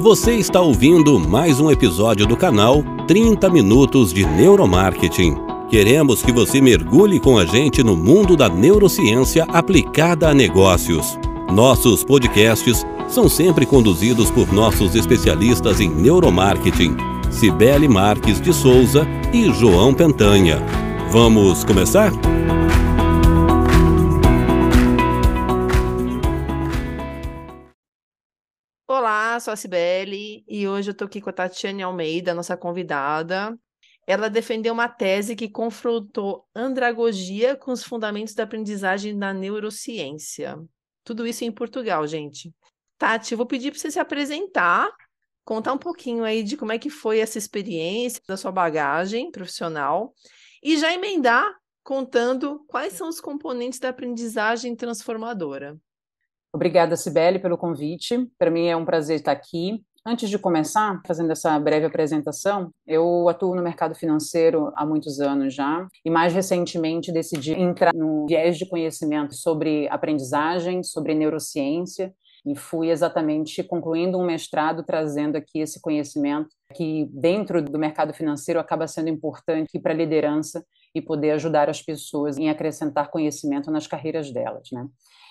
Você está ouvindo mais um episódio do canal 30 Minutos de Neuromarketing. Queremos que você mergulhe com a gente no mundo da neurociência aplicada a negócios. Nossos podcasts são sempre conduzidos por nossos especialistas em neuromarketing, Cibele Marques de Souza e João Pentanha. Vamos começar? Sou a Cibele e hoje eu estou aqui com a Tatiane Almeida, nossa convidada. Ela defendeu uma tese que confrontou andragogia com os fundamentos da aprendizagem da neurociência. Tudo isso em Portugal, gente. Tati, eu vou pedir para você se apresentar, contar um pouquinho aí de como é que foi essa experiência, da sua bagagem profissional, e já emendar contando quais são os componentes da aprendizagem transformadora. Obrigada, Sibeli, pelo convite. Para mim é um prazer estar aqui. Antes de começar, fazendo essa breve apresentação, eu atuo no mercado financeiro há muitos anos já, e mais recentemente decidi entrar no viés de conhecimento sobre aprendizagem, sobre neurociência, e fui exatamente concluindo um mestrado trazendo aqui esse conhecimento que dentro do mercado financeiro acaba sendo importante para a liderança e poder ajudar as pessoas em acrescentar conhecimento nas carreiras delas, né?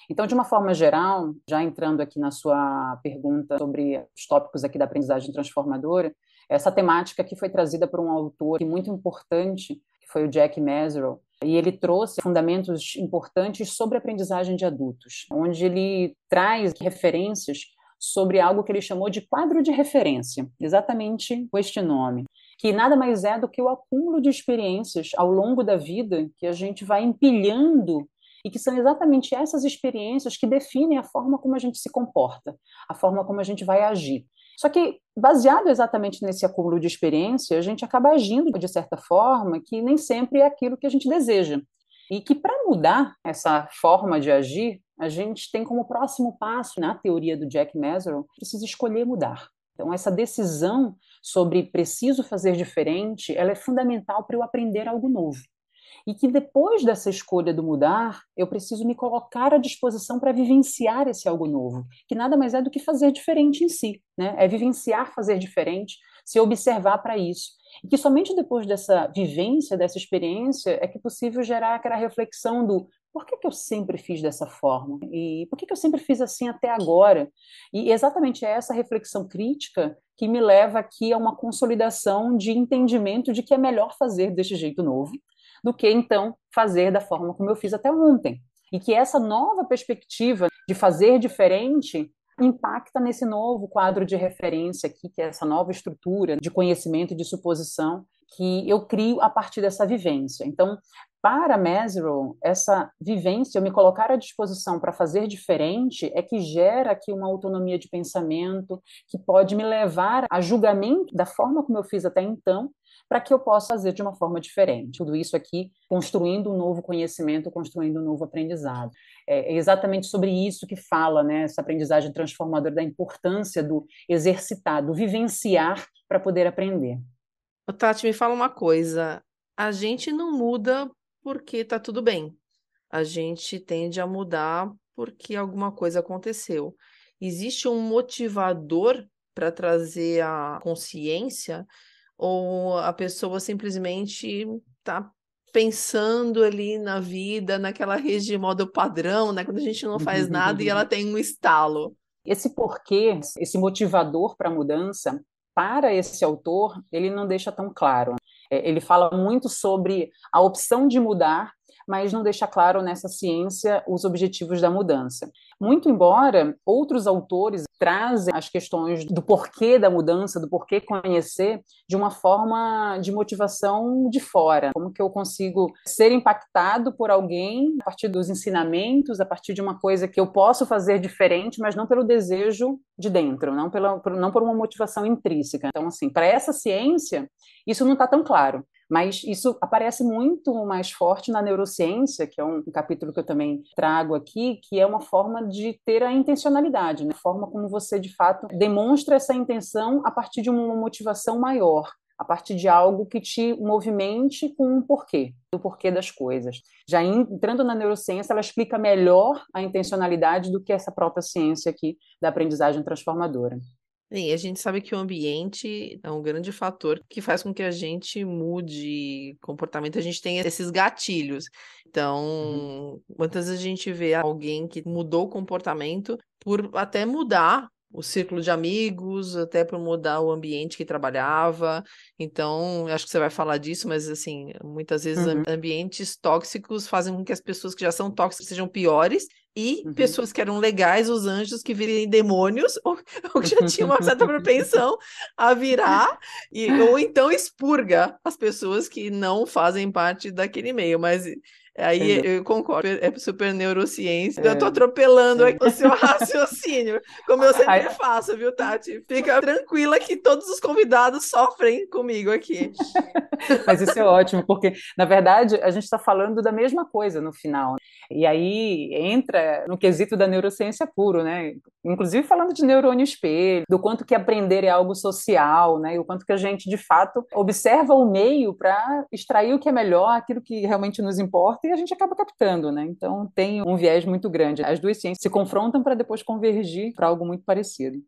Então, de uma forma geral, já entrando aqui na sua pergunta sobre os tópicos aqui da aprendizagem transformadora, essa temática aqui foi trazida por um autor muito importante, que foi o Jack Mesereau, e ele trouxe fundamentos importantes sobre a aprendizagem de adultos, onde ele traz referências sobre algo que ele chamou de quadro de referência, exatamente com este nome, que nada mais é do que o acúmulo de experiências ao longo da vida que a gente vai empilhando e que são exatamente essas experiências que definem a forma como a gente se comporta, a forma como a gente vai agir. Só que, baseado exatamente nesse acúmulo de experiência, a gente acaba agindo de certa forma que nem sempre é aquilo que a gente deseja. E que, para mudar essa forma de agir, a gente tem como próximo passo, na teoria do Jack Mesereau, precisa escolher mudar. Então, essa decisão sobre preciso fazer diferente, ela é fundamental para eu aprender algo novo e que depois dessa escolha do mudar, eu preciso me colocar à disposição para vivenciar esse algo novo, que nada mais é do que fazer diferente em si, né? É vivenciar fazer diferente, se observar para isso. E que somente depois dessa vivência, dessa experiência, é que é possível gerar aquela reflexão do por que, que eu sempre fiz dessa forma? E por que, que eu sempre fiz assim até agora? E exatamente é essa reflexão crítica que me leva aqui a uma consolidação de entendimento de que é melhor fazer deste jeito novo, do que então fazer da forma como eu fiz até ontem. E que essa nova perspectiva de fazer diferente impacta nesse novo quadro de referência aqui, que é essa nova estrutura de conhecimento e de suposição que eu crio a partir dessa vivência. Então, para Mesereau, essa vivência, eu me colocar à disposição para fazer diferente, é que gera aqui uma autonomia de pensamento que pode me levar a julgamento da forma como eu fiz até então, para que eu possa fazer de uma forma diferente. Tudo isso aqui construindo um novo conhecimento, construindo um novo aprendizado. É exatamente sobre isso que fala né, essa aprendizagem transformadora, da importância do exercitar, do vivenciar para poder aprender. Tati, me fala uma coisa. A gente não muda porque está tudo bem. A gente tende a mudar porque alguma coisa aconteceu. Existe um motivador para trazer a consciência ou a pessoa simplesmente está pensando ali na vida, naquela rede de modo padrão, né? Quando a gente não faz nada e ela tem um estalo. Esse porquê, esse motivador para a mudança, para esse autor, ele não deixa tão claro. É, ele fala muito sobre a opção de mudar, mas não deixa claro nessa ciência os objetivos da mudança. Muito embora outros autores trazem as questões do porquê da mudança, do porquê conhecer, de uma forma de motivação de fora. Como que eu consigo ser impactado por alguém a partir dos ensinamentos, a partir de uma coisa que eu posso fazer diferente, mas não pelo desejo de dentro, não, pela, não por uma motivação intrínseca. Então, assim, para essa ciência, isso não está tão claro. Mas isso aparece muito mais forte na neurociência, que é um capítulo que eu também trago aqui, que é uma forma de ter a intencionalidade, né? a forma como você, de fato, demonstra essa intenção a partir de uma motivação maior, a partir de algo que te movimente com um porquê, do porquê das coisas. Já entrando na neurociência, ela explica melhor a intencionalidade do que essa própria ciência aqui da aprendizagem transformadora. E a gente sabe que o ambiente é um grande fator que faz com que a gente mude comportamento, a gente tem esses gatilhos. Então, uhum. muitas vezes a gente vê alguém que mudou o comportamento por até mudar o círculo de amigos, até para mudar o ambiente que trabalhava. Então, acho que você vai falar disso, mas assim, muitas vezes uhum. ambientes tóxicos fazem com que as pessoas que já são tóxicas sejam piores e uhum. pessoas que eram legais, os anjos que virem demônios, ou, ou que já tinham uma certa propensão a virar, e, ou então expurga as pessoas que não fazem parte daquele meio. Mas Aí Entendeu? eu concordo, é super neurociência. É. Eu tô atropelando é. o seu raciocínio, como eu sempre Aí... faço, viu, Tati? Fica tranquila que todos os convidados sofrem comigo aqui. Mas isso é ótimo, porque, na verdade, a gente está falando da mesma coisa no final. E aí entra no quesito da neurociência puro, né? Inclusive falando de neurônio espelho, do quanto que aprender é algo social, né? E o quanto que a gente, de fato, observa o meio para extrair o que é melhor, aquilo que realmente nos importa e a gente acaba captando, né? Então tem um viés muito grande. As duas ciências se confrontam para depois convergir para algo muito parecido.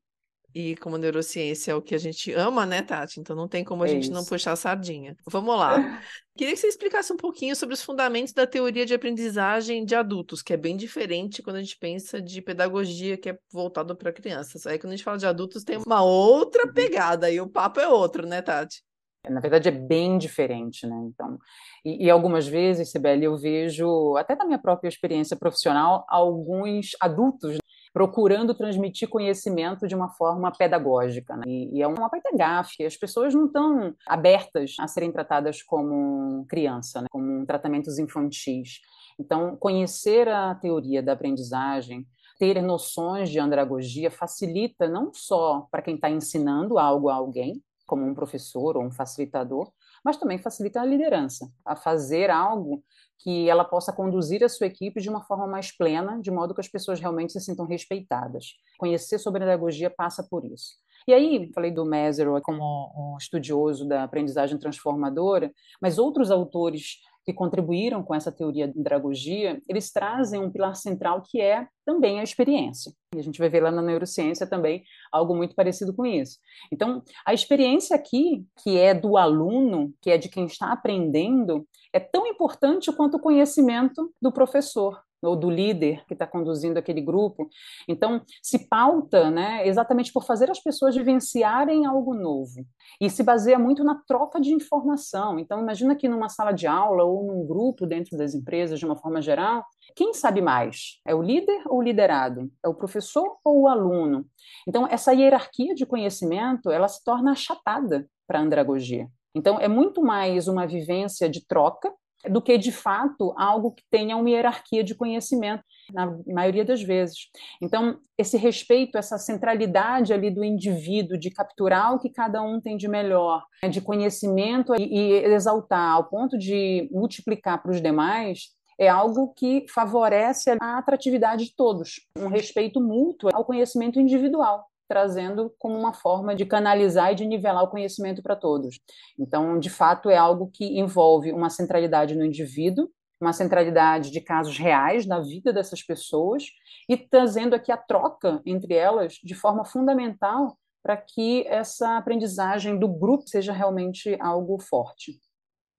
E como neurociência é o que a gente ama, né, Tati? Então não tem como a é gente isso. não puxar a sardinha. Vamos lá. Queria que você explicasse um pouquinho sobre os fundamentos da teoria de aprendizagem de adultos, que é bem diferente quando a gente pensa de pedagogia que é voltado para crianças. Aí quando a gente fala de adultos tem uma outra uhum. pegada e o papo é outro, né, Tati? Na verdade, é bem diferente, né? Então, e, e, algumas vezes, Sibeli, eu vejo, até da minha própria experiência profissional, alguns adultos procurando transmitir conhecimento de uma forma pedagógica. Né? E, e, é uma baita gafe. As pessoas não estão abertas a serem tratadas como criança, né? como tratamentos infantis. Então, conhecer a teoria da aprendizagem, ter noções de andragogia facilita não só para quem está ensinando algo a alguém, como um professor ou um facilitador, mas também facilita a liderança, a fazer algo que ela possa conduzir a sua equipe de uma forma mais plena, de modo que as pessoas realmente se sintam respeitadas. Conhecer sobre pedagogia passa por isso. E aí, falei do Meserow como um estudioso da aprendizagem transformadora, mas outros autores que contribuíram com essa teoria da andragogia, eles trazem um pilar central que é também a experiência. E a gente vai ver lá na neurociência também algo muito parecido com isso. Então, a experiência aqui, que é do aluno, que é de quem está aprendendo, é tão importante quanto o conhecimento do professor ou do líder que está conduzindo aquele grupo. Então, se pauta né, exatamente por fazer as pessoas vivenciarem algo novo. E se baseia muito na troca de informação. Então, imagina que numa sala de aula ou num grupo dentro das empresas, de uma forma geral, quem sabe mais? É o líder ou o liderado? É o professor ou o aluno? Então, essa hierarquia de conhecimento, ela se torna achatada para a andragogia. Então, é muito mais uma vivência de troca do que de fato algo que tenha uma hierarquia de conhecimento na maioria das vezes. Então, esse respeito, essa centralidade ali do indivíduo de capturar o que cada um tem de melhor, né, de conhecimento e, e exaltar ao ponto de multiplicar para os demais, é algo que favorece a atratividade de todos, um respeito mútuo ao conhecimento individual trazendo como uma forma de canalizar e de nivelar o conhecimento para todos. Então, de fato, é algo que envolve uma centralidade no indivíduo, uma centralidade de casos reais na vida dessas pessoas e trazendo aqui a troca entre elas de forma fundamental para que essa aprendizagem do grupo seja realmente algo forte.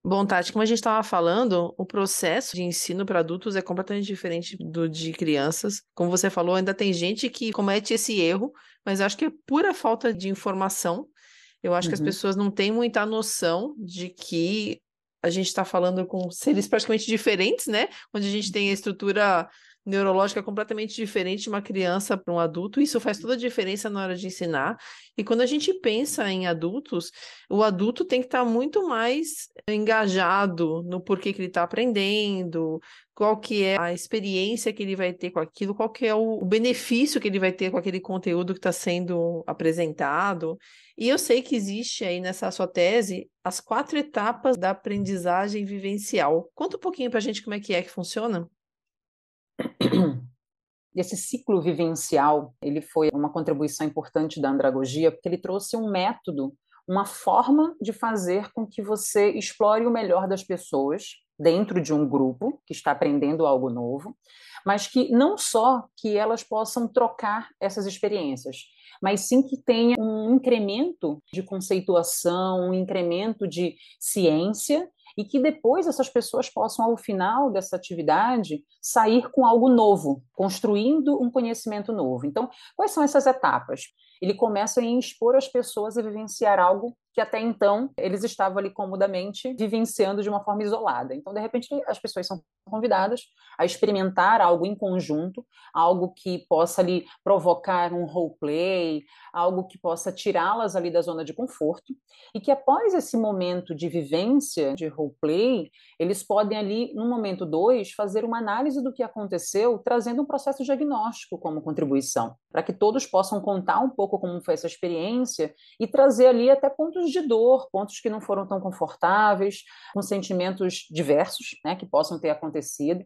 Bom, Tati, como a gente estava falando, o processo de ensino para adultos é completamente diferente do de crianças. Como você falou, ainda tem gente que comete esse erro, mas acho que é pura falta de informação. Eu acho uhum. que as uhum. pessoas não têm muita noção de que a gente está falando com seres praticamente diferentes, né? Onde a gente tem a estrutura neurológica completamente diferente de uma criança para um adulto, isso faz toda a diferença na hora de ensinar. E quando a gente pensa em adultos, o adulto tem que estar tá muito mais engajado no porquê que ele está aprendendo, qual que é a experiência que ele vai ter com aquilo, qual que é o benefício que ele vai ter com aquele conteúdo que está sendo apresentado. E eu sei que existe aí nessa sua tese as quatro etapas da aprendizagem vivencial. Conta um pouquinho para a gente como é que é que funciona. Esse ciclo vivencial, ele foi uma contribuição importante da andragogia, porque ele trouxe um método, uma forma de fazer com que você explore o melhor das pessoas dentro de um grupo que está aprendendo algo novo, mas que não só que elas possam trocar essas experiências, mas sim que tenha um incremento de conceituação, um incremento de ciência e que depois essas pessoas possam, ao final dessa atividade, sair com algo novo, construindo um conhecimento novo. Então, quais são essas etapas? Ele começa em expor as pessoas a vivenciar algo que até então eles estavam ali comodamente vivenciando de uma forma isolada. Então, de repente, as pessoas são convidadas a experimentar algo em conjunto, algo que possa ali provocar um roleplay, algo que possa tirá-las ali da zona de conforto, e que após esse momento de vivência de roleplay, eles podem ali, no momento dois, fazer uma análise do que aconteceu, trazendo um processo diagnóstico como contribuição, para que todos possam contar um pouco como foi essa experiência e trazer ali até pontos de dor, pontos que não foram tão confortáveis, com sentimentos diversos, né, que possam ter acontecido,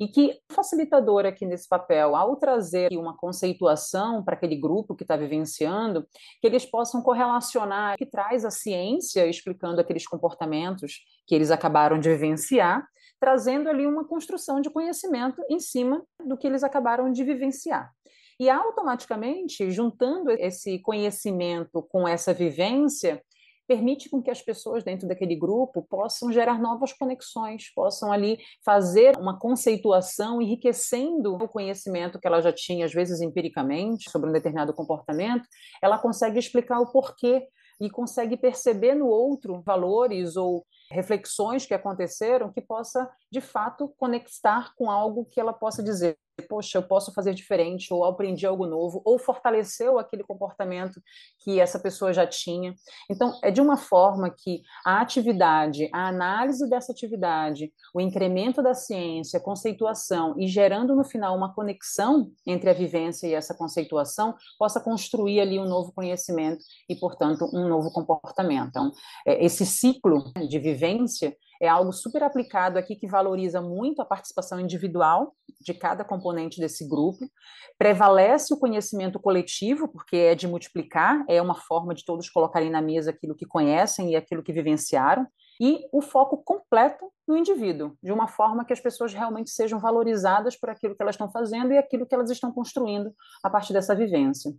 e que o facilitador aqui nesse papel, ao trazer uma conceituação para aquele grupo que está vivenciando, que eles possam correlacionar, que traz a ciência explicando aqueles comportamentos que eles acabaram de vivenciar, trazendo ali uma construção de conhecimento em cima do que eles acabaram de vivenciar. E automaticamente, juntando esse conhecimento com essa vivência, permite com que as pessoas dentro daquele grupo possam gerar novas conexões, possam ali fazer uma conceituação enriquecendo o conhecimento que ela já tinha, às vezes empiricamente, sobre um determinado comportamento, ela consegue explicar o porquê e consegue perceber no outro valores ou reflexões que aconteceram que possa, de fato, conectar com algo que ela possa dizer poxa, eu posso fazer diferente, ou aprendi algo novo, ou fortaleceu aquele comportamento que essa pessoa já tinha. Então, é de uma forma que a atividade, a análise dessa atividade, o incremento da ciência, a conceituação e gerando no final uma conexão entre a vivência e essa conceituação, possa construir ali um novo conhecimento e, portanto, um novo comportamento. Então, é, esse ciclo de vivência é algo super aplicado aqui que valoriza muito a participação individual de cada componente desse grupo, prevalece o conhecimento coletivo, porque é de multiplicar, é uma forma de todos colocarem na mesa aquilo que conhecem e aquilo que vivenciaram, e o foco completo no indivíduo, de uma forma que as pessoas realmente sejam valorizadas por aquilo que elas estão fazendo e aquilo que elas estão construindo a partir dessa vivência.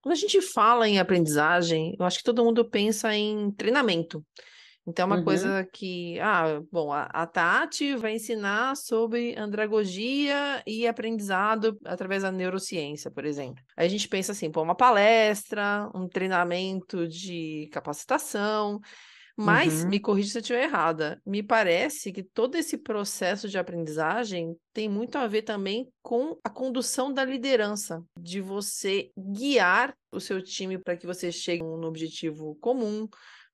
Quando a gente fala em aprendizagem, eu acho que todo mundo pensa em treinamento. Então, é uma uhum. coisa que, ah, bom, a, a, Tati vai ensinar sobre andragogia e aprendizado através da neurociência, por exemplo. Aí a gente pensa assim, pô, uma palestra, um treinamento de capacitação, mas, uhum. me corrija se eu estiver errada, me parece que todo esse processo de aprendizagem tem muito a ver também com a condução da liderança, de você guiar o seu time para que você chegue no objetivo comum,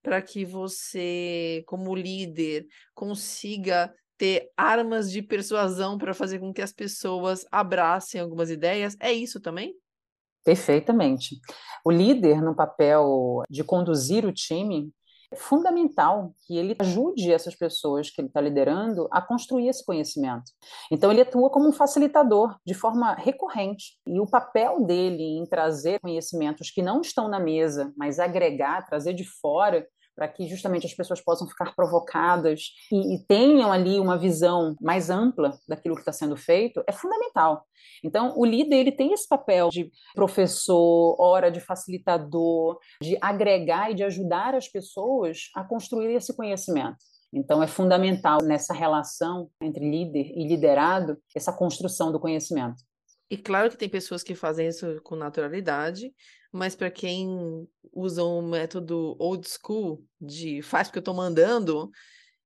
para que você, como líder, consiga ter armas de persuasão para fazer com que as pessoas abracem algumas ideias? É isso também? Perfeitamente. O líder, no papel de conduzir o time, é fundamental que ele ajude essas pessoas que ele está liderando a construir esse conhecimento. Então, ele atua como um facilitador de forma recorrente. E o papel dele em trazer conhecimentos que não estão na mesa, mas agregar, trazer de fora, para que justamente as pessoas possam ficar provocadas e, e, tenham ali uma visão mais ampla daquilo que está sendo feito, é fundamental. Então, o líder ele tem esse papel de professor, hora de facilitador, de agregar e de ajudar as pessoas a construir esse conhecimento. Então, é fundamental nessa relação entre líder e liderado essa construção do conhecimento. E claro que tem pessoas que fazem isso com naturalidade, mas para quem usa um método old school de faz porque eu estou mandando,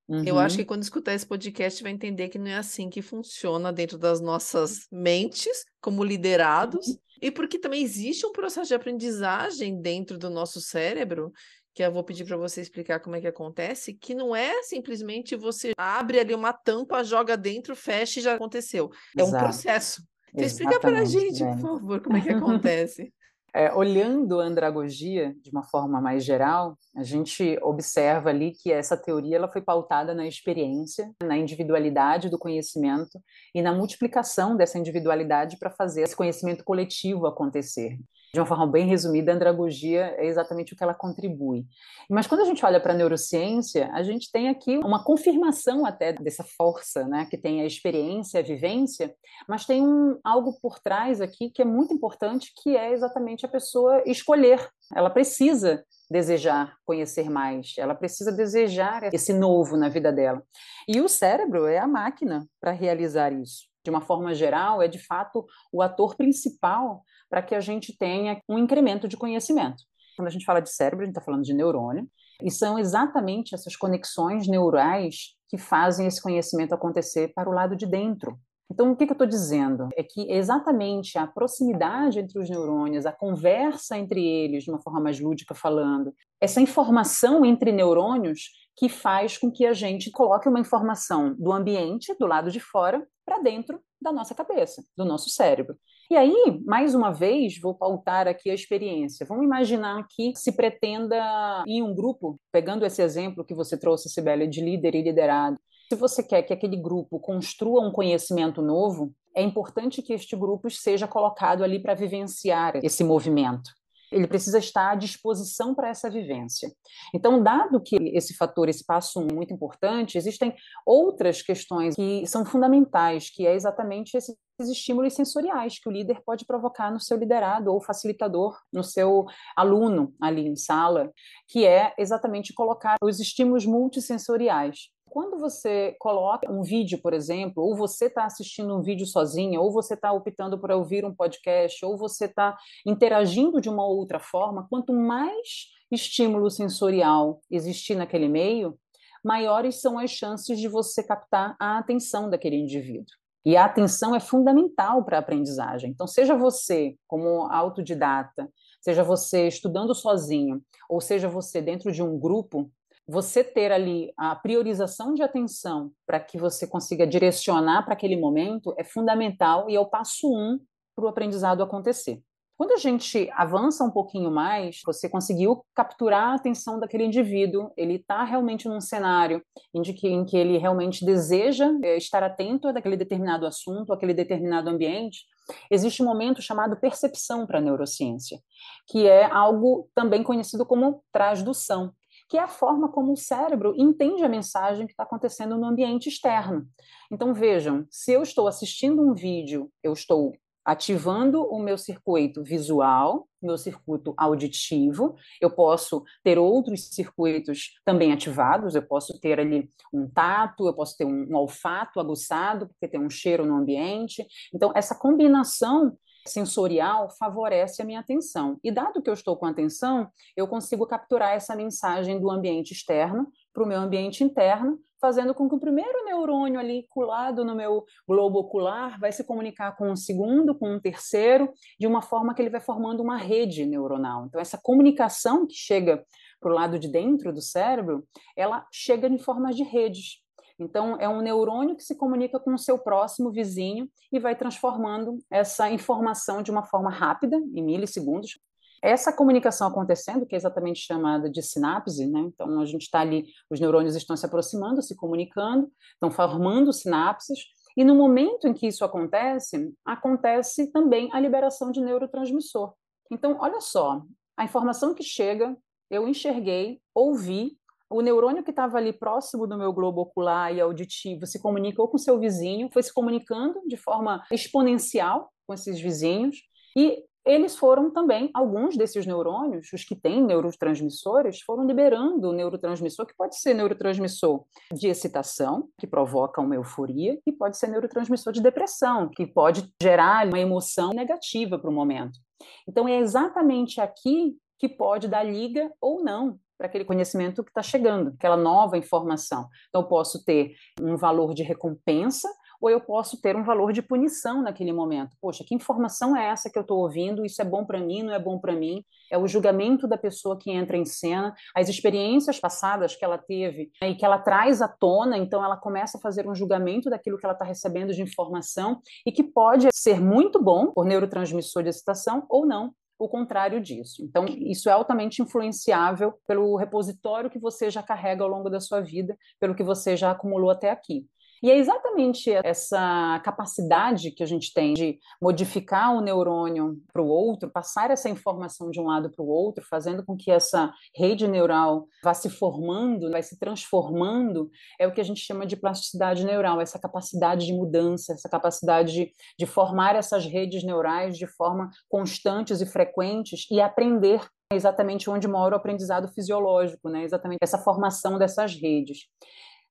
uhum. eu acho que uhum. quando escutar esse podcast vai entender que não é assim que funciona dentro das nossas mentes como liderados, uhum. e porque também existe um processo de aprendizagem dentro do nosso cérebro que eu vou pedir para você explicar como é que acontece, que não é simplesmente você abre ali uma tampa, joga dentro, fecha e já aconteceu. É Exato. um processo. Então explica para a gente, por favor, como é que acontece. É, olhando a andragogia de uma forma mais geral, a gente observa ali que essa teoria ela foi pautada na experiência, na individualidade do conhecimento e na multiplicação dessa individualidade para fazer esse conhecimento coletivo acontecer. De uma forma bem resumida, a andragogia é exatamente o que ela contribui. Mas quando a gente olha para a neurociência, a gente tem aqui uma confirmação até dessa força, né, que tem a experiência, a vivência, mas tem um, algo por trás aqui que é muito importante, que é exatamente a pessoa escolher. Ela precisa desejar conhecer mais, ela precisa desejar esse novo na vida dela. E o cérebro é a máquina para realizar isso. De uma forma geral, é de fato o ator principal para que a gente tenha um incremento de conhecimento. Quando a gente fala de cérebro, a gente está falando de neurônio, e são exatamente essas conexões neurais que fazem esse conhecimento acontecer para o lado de dentro. Então, o que, que eu estou dizendo? É que exatamente a proximidade entre os neurônios, a conversa entre eles, de uma forma mais lúdica falando, essa informação entre neurônios que faz com que a gente coloque uma informação do ambiente, do lado de fora, para dentro da nossa cabeça, do nosso cérebro. E aí, mais uma vez, vou pautar aqui a experiência. Vamos imaginar que se pretenda em um grupo, pegando esse exemplo que você trouxe, Sibeli, de líder e liderado, se você quer que aquele grupo construa um conhecimento novo, é importante que este grupo seja colocado ali para vivenciar esse movimento ele precisa estar à disposição para essa vivência. Então, dado que esse fator, esse passo muito importante, existem outras questões que são fundamentais, que é exatamente esses estímulos sensoriais que o líder pode provocar no seu liderado ou facilitador, no seu aluno ali em sala, que é exatamente colocar os estímulos multissensoriais. Quando você coloca um vídeo, por exemplo, ou você está assistindo um vídeo sozinha, ou você está optando por ouvir um podcast, ou você está interagindo de uma outra forma, quanto mais estímulo sensorial existir naquele meio, maiores são as chances de você captar a atenção daquele indivíduo. E a atenção é fundamental para a aprendizagem. Então, seja você como autodidata, seja você estudando sozinho, ou seja você dentro de um grupo, você ter ali a priorização de atenção para que você consiga direcionar para aquele momento é fundamental e é o passo um para o aprendizado acontecer. Quando a gente avança um pouquinho mais, você conseguiu capturar a atenção daquele indivíduo, ele está realmente num cenário em que, ele realmente deseja é, estar atento àquele determinado assunto, àquele determinado ambiente, existe um momento chamado percepção para a neurociência, que é algo também conhecido como transdução que é a forma como o cérebro entende a mensagem que está acontecendo no ambiente externo. Então, vejam, se eu estou assistindo um vídeo, eu estou ativando o meu circuito visual, meu circuito auditivo. Eu posso ter outros circuitos também ativados, eu posso ter ali um tato, eu posso ter um, olfato aguçado, porque tem um cheiro no ambiente. Então, essa combinação sensorial favorece a minha atenção. E dado que eu estou com atenção, eu consigo capturar essa mensagem do ambiente externo para o meu ambiente interno, fazendo com que o primeiro neurônio ali colado no meu globo ocular vai se comunicar com o segundo, com o terceiro, de uma forma que ele vai formando uma rede neuronal. Então, essa comunicação que chega para o lado de dentro do cérebro, ela chega em formas de redes. Então, é um neurônio que se comunica com o seu próximo vizinho e vai transformando essa informação de uma forma rápida, em milissegundos. Essa comunicação acontecendo, que é exatamente chamada de sinapse, né? então a gente está ali, os neurônios estão se aproximando, se comunicando, estão formando sinapses, e no momento em que isso acontece, acontece também a liberação de neurotransmissor. Então, olha só, a informação que chega, eu enxerguei, ouvi, o neurônio que estava ali próximo do meu globo ocular e auditivo se comunicou com seu vizinho, foi se comunicando de forma exponencial com esses vizinhos, e eles foram também, alguns desses neurônios, os que têm neurotransmissores, foram liberando o neurotransmissor, que pode ser neurotransmissor de excitação, que provoca uma euforia, e pode ser neurotransmissor de depressão, que pode gerar uma emoção negativa para o momento. Então, é exatamente aqui que pode dar liga ou não para aquele conhecimento que está chegando, aquela nova informação. Então, eu posso ter um valor de recompensa ou eu posso ter um valor de punição naquele momento. Poxa, que informação é essa que eu estou ouvindo? Isso é bom para mim, não é bom para mim? É o julgamento da pessoa que entra em cena, as experiências passadas que ela teve né, e que ela traz à tona, então ela começa a fazer um julgamento daquilo que ela está recebendo de informação e que pode ser muito bom por neurotransmissor de excitação ou não o contrário disso. Então, isso é altamente influenciável pelo repositório que você já carrega ao longo da sua vida, pelo que você já acumulou até aqui. E é exatamente essa capacidade que a gente tem de modificar o neurônio para o outro, passar essa informação de um lado para o outro, fazendo com que essa rede neural vá se formando, vai se transformando, é o que a gente chama de plasticidade neural, essa capacidade de mudança, essa capacidade de, de formar essas redes neurais de forma constantes e frequentes e aprender exatamente onde mora o aprendizado fisiológico, né? exatamente essa formação dessas redes.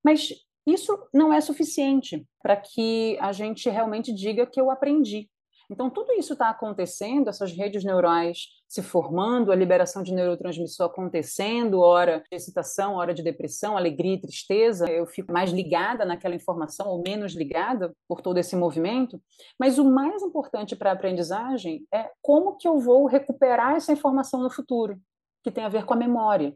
Mas isso não é suficiente para que a gente realmente diga que eu aprendi. Então, tudo isso está acontecendo, essas redes neurais se formando, a liberação de neurotransmissor acontecendo, hora de excitação, hora de depressão, alegria e tristeza, eu fico mais ligada naquela informação ou menos ligada por todo esse movimento. Mas o mais importante para a aprendizagem é como que eu vou recuperar essa informação no futuro, que tem a ver com a memória.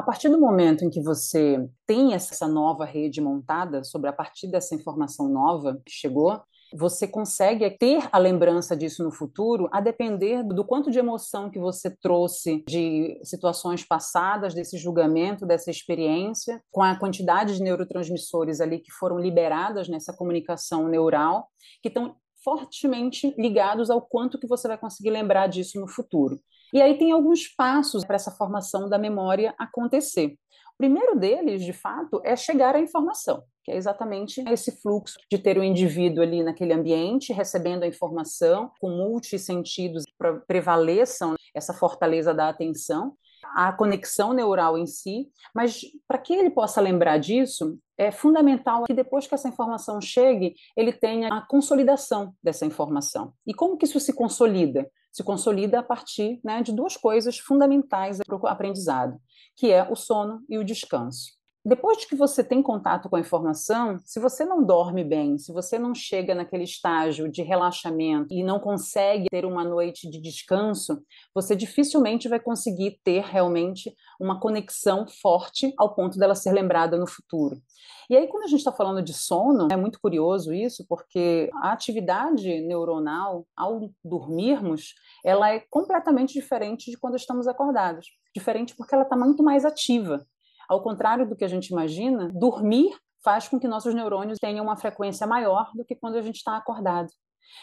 A partir do momento em que você tem essa nova rede montada, sobre a partir dessa informação nova que chegou, você consegue ter a lembrança disso no futuro, a depender do quanto de emoção que você trouxe de situações passadas, desse julgamento, dessa experiência, com a quantidade de neurotransmissores ali que foram liberadas nessa comunicação neural, que estão fortemente ligados ao quanto que você vai conseguir lembrar disso no futuro. E aí tem alguns passos para essa formação da memória acontecer. O primeiro deles, de fato, é chegar à informação, que é exatamente esse fluxo de ter o indivíduo ali naquele ambiente, recebendo a informação, com multissentidos prevaleçam essa fortaleza da atenção, a conexão neural em si, mas para que ele possa lembrar disso, é fundamental que depois que essa informação chegue, ele tenha a consolidação dessa informação. E como que isso se consolida? Se consolida a partir né, de duas coisas fundamentais para o aprendizado, que é o sono e o descanso. Depois de que você tem contato com a informação, se você não dorme bem, se você não chega naquele estágio de relaxamento e não consegue ter uma noite de descanso, você dificilmente vai conseguir ter realmente uma conexão forte ao ponto dela ser lembrada no futuro. E aí, quando a gente está falando de sono, é muito curioso isso, porque a atividade neuronal, ao dormirmos, ela é completamente diferente de quando estamos acordados. Diferente porque ela está muito mais ativa. Ao contrário do que a gente imagina, dormir faz com que nossos neurônios tenham uma frequência maior do que quando a gente está acordado.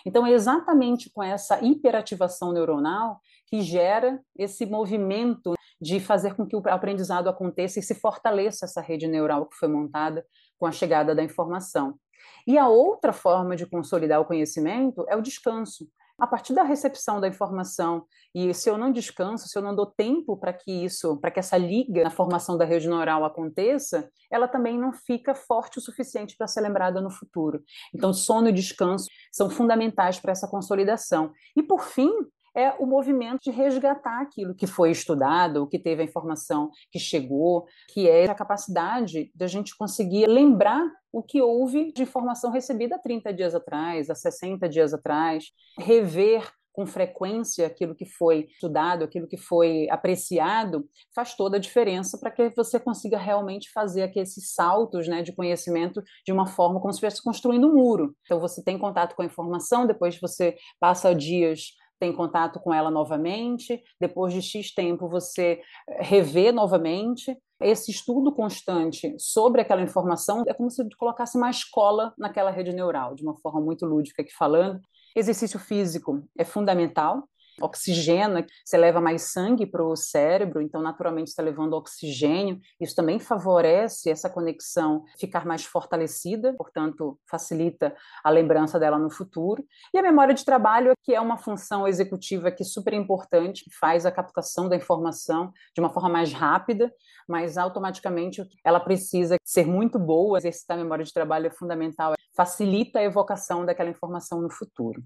Então, é exatamente com essa hiperativação neuronal que gera esse movimento de fazer com que o aprendizado aconteça e se fortaleça essa rede neural que foi montada com a chegada da informação. E a outra forma de consolidar o conhecimento é o descanso a partir da recepção da informação e se eu não descanso, se eu não dou tempo para que isso, para que essa liga na formação da rede neural aconteça, ela também não fica forte o suficiente para ser lembrada no futuro. Então, sono e descanso são fundamentais para essa consolidação. E por fim, é o movimento de resgatar aquilo que foi estudado, o que teve a informação que chegou, que é a capacidade da gente conseguir lembrar o que houve de informação recebida há 30 dias atrás, há 60 dias atrás, rever com frequência aquilo que foi estudado, aquilo que foi apreciado, faz toda a diferença para que você consiga realmente fazer aqueles saltos né, de conhecimento de uma forma como se estivesse construindo um muro. Então, você tem contato com a informação, depois você passa dias tem contato com ela novamente, depois de X tempo você eh, revê novamente. Esse estudo constante sobre aquela informação é como se colocasse uma escola naquela rede neural, de uma forma muito lúdica aqui falando. Exercício físico é fundamental, oxigena, você leva mais sangue para o cérebro, então naturalmente está levando oxigênio. Isso também favorece essa conexão ficar mais fortalecida, portanto facilita a lembrança dela no futuro. E a memória de trabalho, que é uma função executiva que é super importante, que faz a captação da informação de uma forma mais rápida, mas automaticamente ela precisa ser muito boa. Exercitar a memória de trabalho é fundamental, facilita a evocação daquela informação no futuro.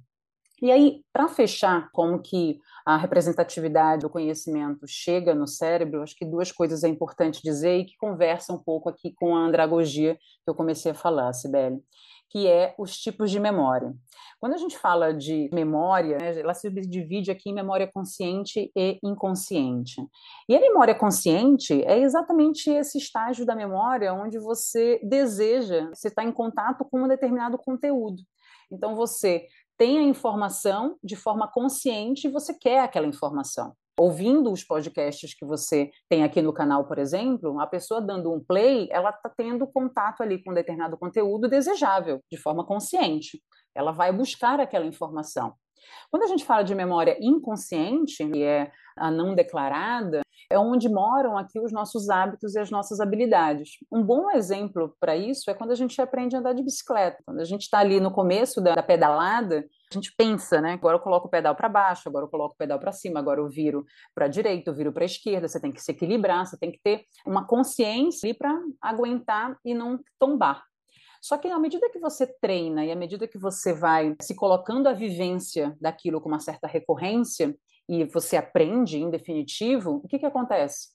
E aí, para fechar como que a representatividade do conhecimento chega no cérebro, acho que duas coisas é importante dizer e que conversam um pouco aqui com a andragogia que eu comecei a falar, Sibeli, que é os tipos de memória. Quando a gente fala de memória, né, ela se divide aqui em memória consciente e inconsciente. E a memória consciente é exatamente esse estágio da memória onde você deseja, você está em contato com um determinado conteúdo. Então você tem a informação de forma consciente e você quer aquela informação. Ouvindo os podcasts que você tem aqui no canal, por exemplo, a pessoa dando um play, ela está tendo contato ali com um determinado conteúdo desejável, de forma consciente. Ela vai buscar aquela informação. Quando a gente fala de memória inconsciente, que é a não declarada, é onde moram aqui os nossos hábitos e as nossas habilidades. Um bom exemplo para isso é quando a gente aprende a andar de bicicleta. Quando a gente está ali no começo da, pedalada, a gente pensa, né? Agora eu coloco o pedal para baixo, agora eu coloco o pedal para cima, agora eu viro para a direita, eu viro para a esquerda. Você tem que se equilibrar, você tem que ter uma consciência para aguentar e não tombar. Só que à medida que você treina e à medida que você vai se colocando a vivência daquilo com uma certa recorrência, e você aprende, em definitivo, o que, que acontece?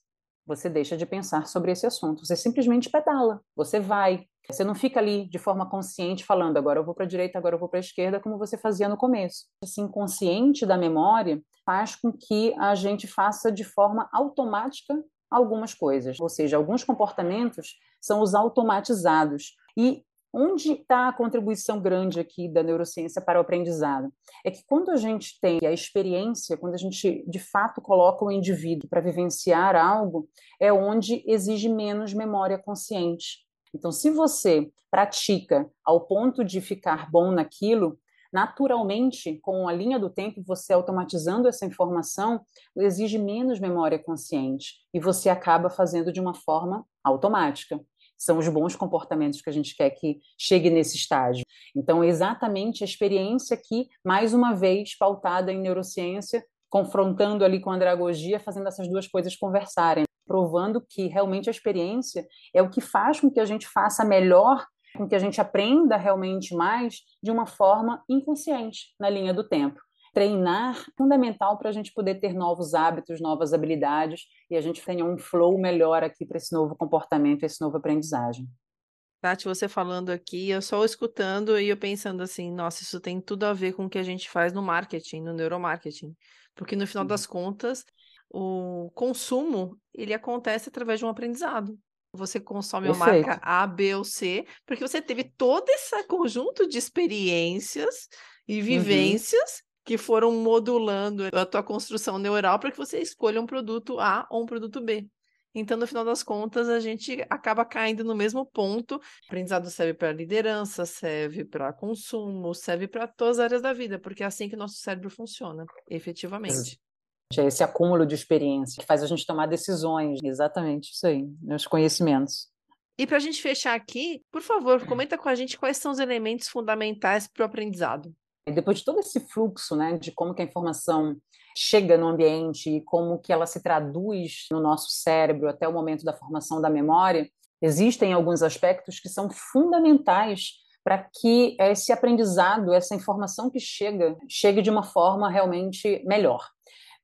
Você deixa de pensar sobre esse assunto. Você simplesmente pedala, você vai. Você não fica ali de forma consciente falando agora eu vou para a direita, agora eu vou para a esquerda, como você fazia no começo. Esse inconsciente da memória faz com que a gente faça de forma automática algumas coisas, ou seja, alguns comportamentos são os automatizados. E Onde está a contribuição grande aqui da neurociência para o aprendizado? É que quando a gente tem a experiência, quando a gente de fato coloca o indivíduo para vivenciar algo, é onde exige menos memória consciente. Então, se você pratica ao ponto de ficar bom naquilo, naturalmente, com a linha do tempo, você automatizando essa informação, exige menos memória consciente e você acaba fazendo de uma forma automática são os bons comportamentos que a gente quer que chegue nesse estágio. Então, exatamente a experiência aqui, mais uma vez, pautada em neurociência, confrontando ali com a andragogia, fazendo essas duas coisas conversarem, provando que realmente a experiência é o que faz com que a gente faça melhor, com que a gente aprenda realmente mais de uma forma inconsciente na linha do tempo treinar fundamental para a gente poder ter novos hábitos, novas habilidades e a gente tenha um flow melhor aqui para esse novo comportamento, esse novo aprendizagem. Tati, você falando aqui, eu só escutando e eu pensando assim, nossa, isso tem tudo a ver com o que a gente faz no marketing, no neuromarketing. Porque no final das contas, o consumo, ele acontece através de um aprendizado. Você consome Perfeito. uma marca A, B ou C, porque você teve todo esse conjunto de experiências e uhum. vivências que foram modulando a tua construção neural para que você escolha um produto A ou um produto B. Então, no final das contas, a gente acaba caindo no mesmo ponto. O aprendizado serve para liderança, serve para consumo, serve para todas as áreas da vida, porque é assim que nosso cérebro funciona, efetivamente. É esse acúmulo de experiência que faz a gente tomar decisões. Exatamente, isso aí, os conhecimentos. E para a gente fechar aqui, por favor, comenta com a gente quais são os elementos fundamentais para o aprendizado. Depois de todo esse fluxo, né, de como que a informação chega no ambiente e como que ela se traduz no nosso cérebro até o momento da formação da memória, existem alguns aspectos que são fundamentais para que esse aprendizado, essa informação que chega, chegue de uma forma realmente melhor.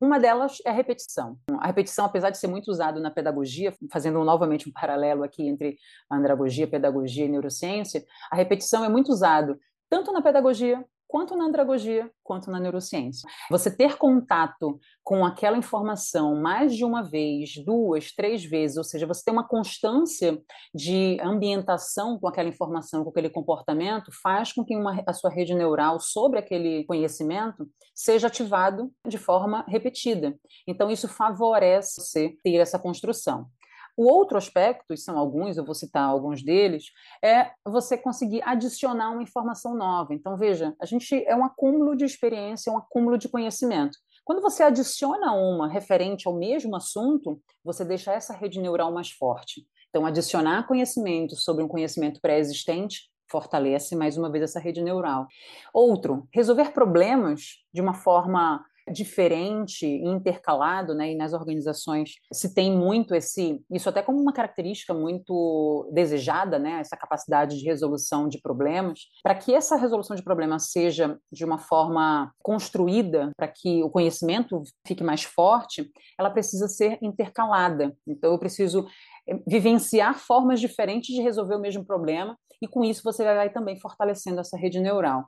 Uma delas é a repetição. A repetição, apesar de ser muito usado na pedagogia, fazendo novamente um paralelo aqui entre andragogia, pedagogia e neurociência, a repetição é muito usado tanto na pedagogia quanto na andragogia, quanto na neurociência. Você ter contato com aquela informação mais de uma vez, duas, três vezes, ou seja, você ter uma constância de ambientação com aquela informação, com aquele comportamento, faz com que uma, a sua rede neural sobre aquele conhecimento seja ativado de forma repetida. Então, isso favorece você ter essa construção. O outro aspecto, e são alguns, eu vou citar alguns deles, é você conseguir adicionar uma informação nova. Então, veja, a gente é um acúmulo de experiência, um acúmulo de conhecimento. Quando você adiciona uma referente ao mesmo assunto, você deixa essa rede neural mais forte. Então, adicionar conhecimento sobre um conhecimento pré-existente fortalece mais uma vez essa rede neural. Outro, resolver problemas de uma forma diferente, intercalado, né? E nas organizações se tem muito esse, isso até como uma característica muito desejada, né? Essa capacidade de resolução de problemas. Para que essa resolução de problemas seja de uma forma construída, para que o conhecimento fique mais forte, ela precisa ser intercalada. Então eu preciso eh, vivenciar formas diferentes de resolver o mesmo problema e com isso você vai também fortalecendo essa rede neural.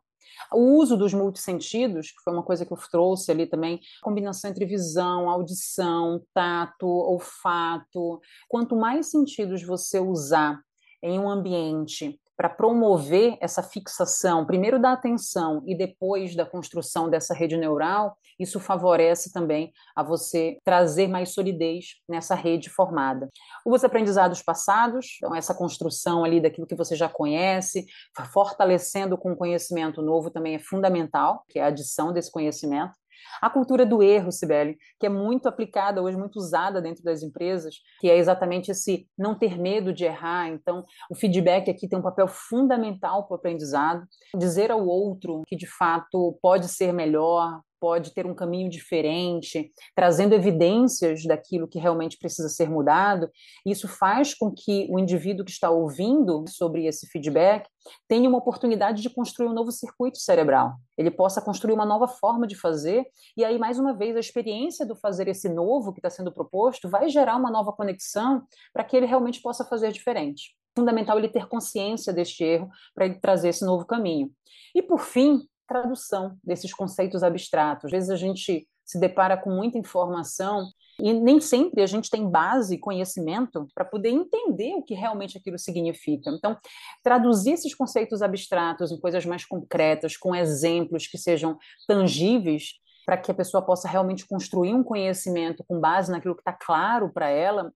O uso dos multissentidos, que foi uma coisa que eu trouxe ali também, combinação entre visão, audição, tato, olfato. Quanto mais sentidos você usar em um ambiente para promover essa fixação, primeiro da atenção e depois da construção dessa rede neural, isso favorece também a você trazer mais solidez nessa rede formada. Os aprendizados passados, então essa construção ali daquilo que você já conhece, fortalecendo com conhecimento novo também é fundamental, que é a adição desse conhecimento. A cultura do erro, Sibeli, que é muito aplicada hoje, muito usada dentro das empresas, que é exatamente esse não ter medo de errar. Então, o feedback aqui tem um papel fundamental para o aprendizado. Dizer ao outro que de fato pode ser melhor, pode ter um caminho diferente, trazendo evidências daquilo que realmente precisa ser mudado. Isso faz com que o indivíduo que está ouvindo sobre esse feedback tenha uma oportunidade de construir um novo circuito cerebral. Ele possa construir uma nova forma de fazer, e aí, mais uma vez, a experiência do fazer esse novo que está sendo proposto vai gerar uma nova conexão para que ele realmente possa fazer diferente fundamental ele ter consciência deste erro para ele trazer esse novo caminho. E por fim, tradução desses conceitos abstratos. Às vezes a gente se depara com muita informação e nem sempre a gente tem base, conhecimento para poder entender o que realmente aquilo significa. Então, traduzir esses conceitos abstratos em coisas mais concretas, com exemplos que sejam tangíveis, para que a pessoa possa realmente construir um conhecimento com base naquilo que está claro para ela,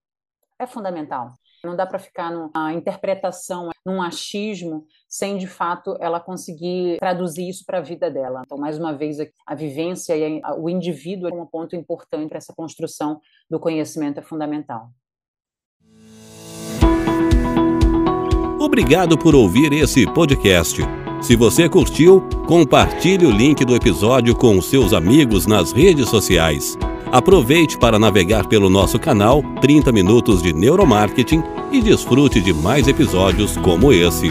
é fundamental. Não dá para ficar numa interpretação, num achismo, sem de fato ela conseguir traduzir isso para a vida dela. Então, mais uma vez, a vivência e o indivíduo é um ponto importante para essa construção do conhecimento é fundamental. Obrigado por ouvir esse podcast. Se você curtiu, compartilhe o link do episódio com seus amigos nas redes sociais. Aproveite para navegar pelo nosso canal 30 Minutos de Neuromarketing e desfrute de mais episódios como esse.